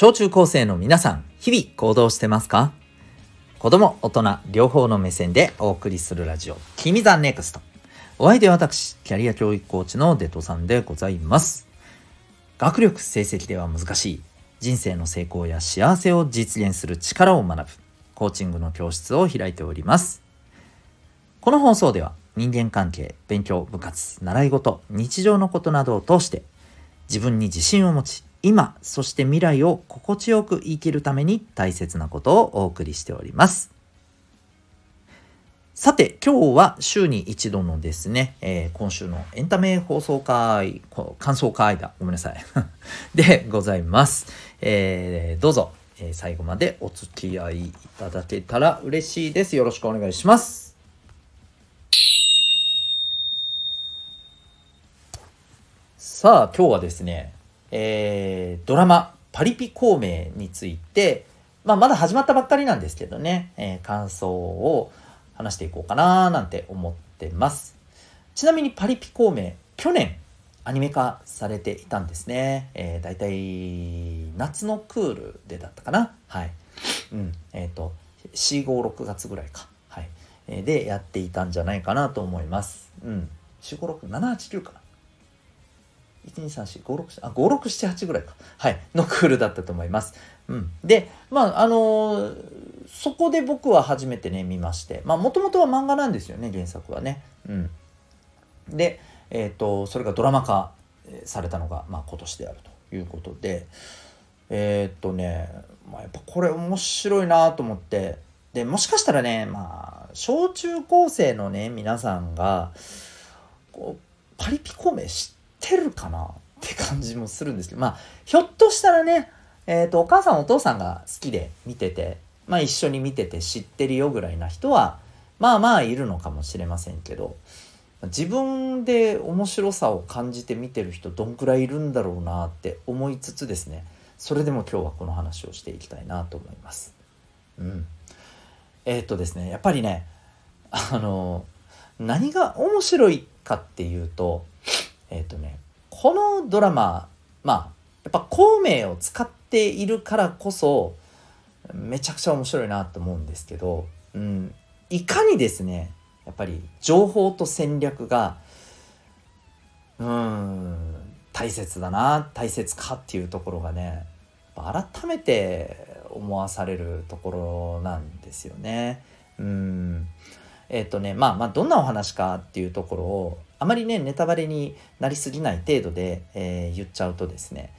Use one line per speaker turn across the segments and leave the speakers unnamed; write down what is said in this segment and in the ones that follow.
小中高生の皆さん、日々行動してますか？子供、大人、両方の目線でお送りするラジオ、君 the NEXT。お相手は私、キャリア教育コーチのデトさんでございます。学力成績では難しい、人生の成功や幸せを実現する力を学ぶ、コーチングの教室を開いております。この放送では、人間関係、勉強、部活、習い事、日常のことなどを通して、自分に自信を持ち、今、そして未来を心地よく生きるために大切なことをお送りしております。さて、今日は週に一度のですね、えー、今週のエンタメ放送会、感想会だ、ごめんなさい。でございます。えー、どうぞ、えー、最後までお付き合いいただけたら嬉しいです。よろしくお願いします。さあ、今日はですね、えー、ドラマ「パリピ孔明」について、まあ、まだ始まったばっかりなんですけどね、えー、感想を話していこうかななんて思ってます。ちなみに「パリピ孔明」去年アニメ化されていたんですね、えー、大体夏のクールでだったかな。はい。うん。えっ、ー、と456月ぐらいか。はい、えー、でやっていたんじゃないかなと思います。うん。4567789かな。1234567あ5678ぐらいか。はい。のクールだったと思います。うん、でまああのー、そこで僕は初めてね見まして。まあもともとは漫画なんですよね原作はね。うん、で、えーと、それがドラマ化されたのが、まあ、今年であるということで。えっ、ー、とね、まあ、やっぱこれ面白いなと思って。でもしかしたらねまあ小中高生のね皆さんがこうパリピ孔明知っててるかな？って感じもするんですけど。まあひょっとしたらねえーと、お母さんお父さんが好きで見てて、まあ、一緒に見てて知ってるよぐらいな人はまあまあいるのかもしれませんけど。自分で面白さを感じて見てる人どんくらいいるんだろうなって思いつつですね。それでも今日はこの話をしていきたいなと思います。うん、えっ、ー、とですねやっぱりねあの何が面白いかっていうとえっ、ー、とねこのドラマまあやっぱ孔明を使っているからこそめちゃくちゃ面白いなと思うんですけど、うん、いかにですねやっぱり情報と戦略がうん大切だな大切かっていうところがね改めて思わされるところなんですよね。うんえっ、とねまあまあどんなお話かっていうところをあまりねネタバレになりすぎない程度で、えー、言っちゃうとですね、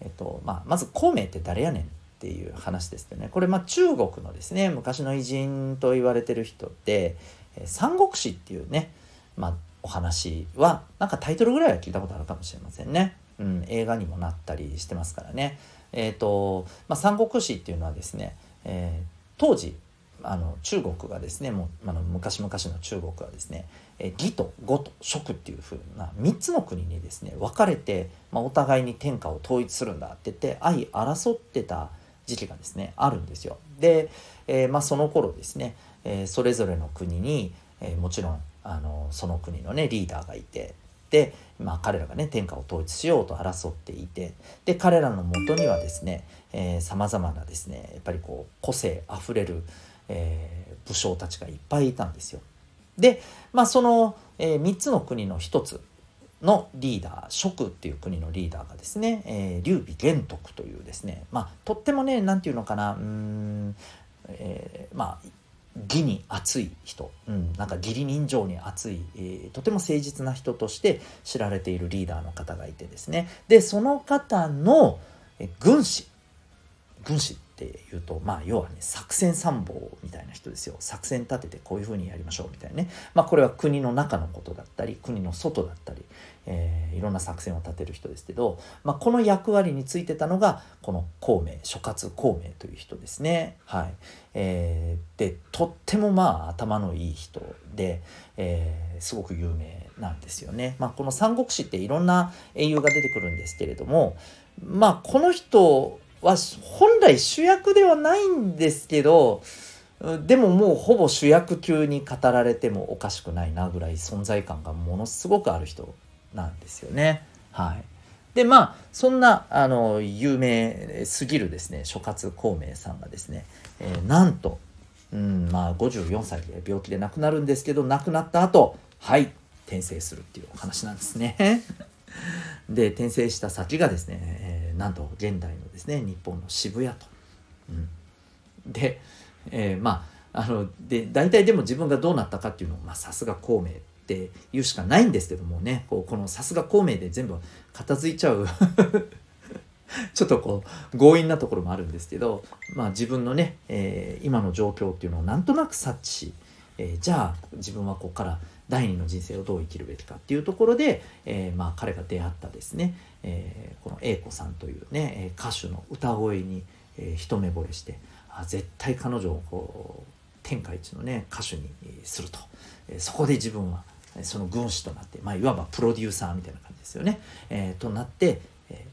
えっとまあ、まず孔明って誰やねんっていう話ですよねこれまあ中国のですね昔の偉人と言われてる人で「三国志」っていうね、まあ、お話はなんかタイトルぐらいは聞いたことあるかもしれませんね。うん、映画にもなったりしてますからね。えーとまあ、三国志っていうのはですね、えー、当時あの中国がですねもうあの昔々の中国はですね義と呉と蜀っていう風な3つの国にですね分かれて、まあ、お互いに天下を統一するんだって言って相争ってた時期がですねあるんですよ。で、えー、まあ、その頃ですね、えー、それぞれの国に、えー、もちろんあのその国のねリーダーがいてで、まあ、彼らがね天下を統一しようと争っていてで彼らのもとにはですねさまざまなですねやっぱりこう個性あふれるえー、武将たちがいっぱいいたんですよ。で、まあ、その、えー、3つの国の1つのリーダー蜀っていう国のリーダーがですね、えー、劉備玄徳というですね、まあ、とってもね何て言うのかなうん、えー、まあ義に熱い人、うん、なんか義理人情に熱い、えー、とても誠実な人として知られているリーダーの方がいてですねでその方のえ軍師軍師っていうとまあ要はね作戦参謀みたいな人ですよ。作戦立ててこういうふうにやりましょうみたいなね。まあこれは国の中のことだったり国の外だったり、えー、いろんな作戦を立てる人ですけど、まあ、この役割についてたのがこの孔明諸葛孔明という人ですね。はい、えー、でとってもまあ頭のいい人で、えー、すごく有名なんですよね。まあ、この「三国志」っていろんな英雄が出てくるんですけれどもまあこの人は本来主役ではないんですけどでももうほぼ主役級に語られてもおかしくないなぐらい存在感がものすごくある人なんですよね。はい、でまあそんなあの有名すぎるですね諸葛孔明さんがですね、えー、なんと、うんまあ、54歳で病気で亡くなるんですけど亡くなった後はい転生するっていうお話なんですね。で転生した先がですね、ー、なんと現代のですね日本の渋谷と。うん、で、えー、まああので大体でも自分がどうなったかっていうのをさすが孔明って言うしかないんですけどもね。こうこのさすが孔明で全部片付いちゃう。ちょっとこう強引なところもあるんですけど、まあ、自分のね、えー、今の状況っていうのをなんとなく察知。し、えー、じゃあ自分はここから第二の人生をどう生きるべきかっていうところで、えー、まあ彼が出会ったですね、えー、この英子さんというね歌手の歌声に、えー、一目惚れしてあ絶対彼女をこう天下一のね歌手にすると、えー、そこで自分はその軍師となって、まあ、いわばプロデューサーみたいな感じですよね、えー、となって、え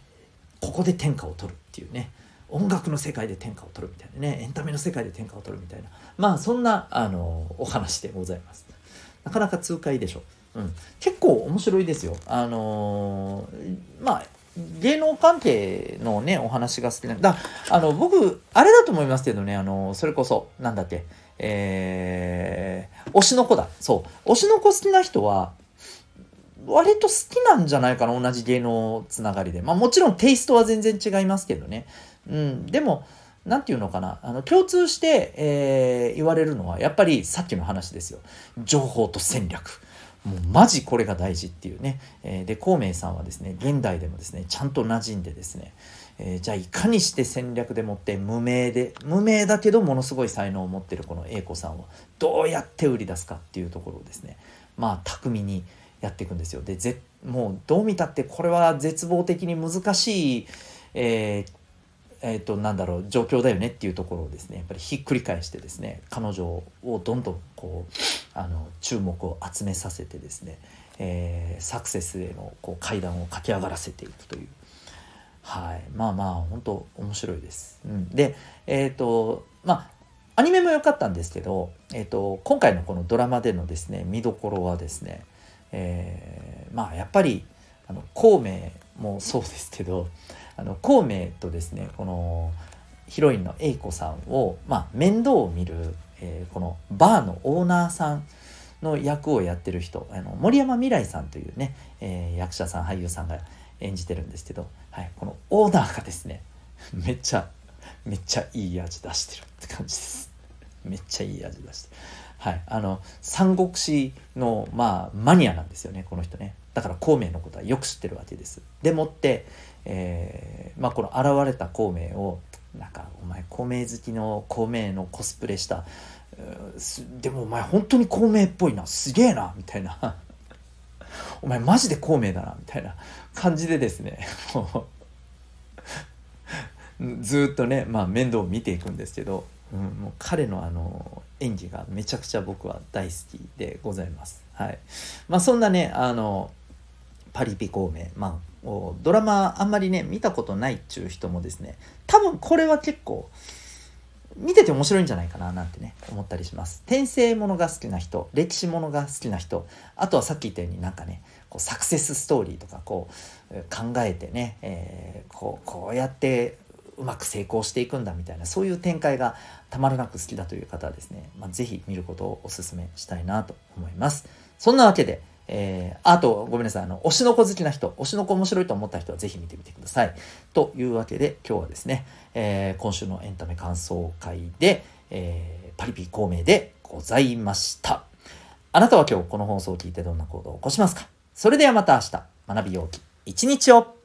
ー、ここで天下を取るっていうね音楽の世界で天下を取るみたいなねエンタメの世界で天下を取るみたいなまあそんなあのお話でございます。なかなか痛快でしょ。うん、結構面白いですよ。あのー、まあ芸能関係のねお話が好きなだあの僕あれだと思いますけどねあのそれこそなんだっけえー、推しの子だ。そう。推しの子好きな人は割と好きなんじゃないかな同じ芸能つながりで。まあもちろんテイストは全然違いますけどね。うん。でも何て言うのかな？あの共通して、えー、言われるのはやっぱりさっきの話ですよ。情報と戦略。もうマジこれが大事っていうね、えー、で孔明さんはですね現代でもですねちゃんと馴染んでですね、えー、じゃあいかにして戦略でもって無名で無名だけどものすごい才能を持ってるこの英子さんをどうやって売り出すかっていうところをですねまあ巧みにやっていくんですよ。でぜもうどう見たってこれは絶望的に難しい、えー、えーと、なんだろう状況だよねっていうところをですねやっぱりひっくり返してですね彼女をどんどんこうあの注目を集めさせてですね、えー、サクセスへのこう階段を駆け上がらせていくという。はい、まあまあ本当面白いです。うん、でえっ、ー、とまあアニメも良かったんですけど、えーと、今回のこのドラマでのですね見どころはですね、えー、まあやっぱりあの孔明もそうですけどあの孔明とですねこのヒロインの英子さんを、まあ、面倒を見る、えー、このバーのオーナーさんの役をやってる人あの森山未来さんというね、えー、役者さん俳優さんが演じてるんですけど、はい、このオーナーがですね めっちゃめっちゃいい味出してるって感じです。めっちゃいい味出してはいあの三国志のまあマニアなんですよねこの人ね。だから孔明のことはよく知ってるわけです。でもってえー、まあこの現れた孔明をなんかお前孔明好きの孔明のコスプレしたでもお前本当に孔明っぽいなすげえなみたいな お前マジで孔明だなみたいな感じでですね ずっとね、まあ、面倒を見ていくんですけど、うん、もう彼のあの演技がめちゃくちゃ僕は大好きでございます。はいまあ、そんなねあのパリピ孔明、まあ、ドラマあんまりね見たことないっちゅう人もですね多分これは結構見てて面白いんじゃないかななんてね思ったりします。転生ものが好きな人歴史ものが好きな人あとはさっき言ったようになんかねこうサクセスストーリーとかこう考えてね、えー、こうこうやってうまく成功していくんだみたいなそういう展開がたまらなく好きだという方はですね、まあ、是非見ることをお勧めしたいなと思います。そんなわけでえー、あと、ごめんなさい。あの、推しの子好きな人、推しの子面白いと思った人はぜひ見てみてください。というわけで、今日はですね、えー、今週のエンタメ感想会で、えー、パリピ孔明でございました。あなたは今日この放送を聞いてどんな行動を起こしますか？それではまた明日、学びようき一日を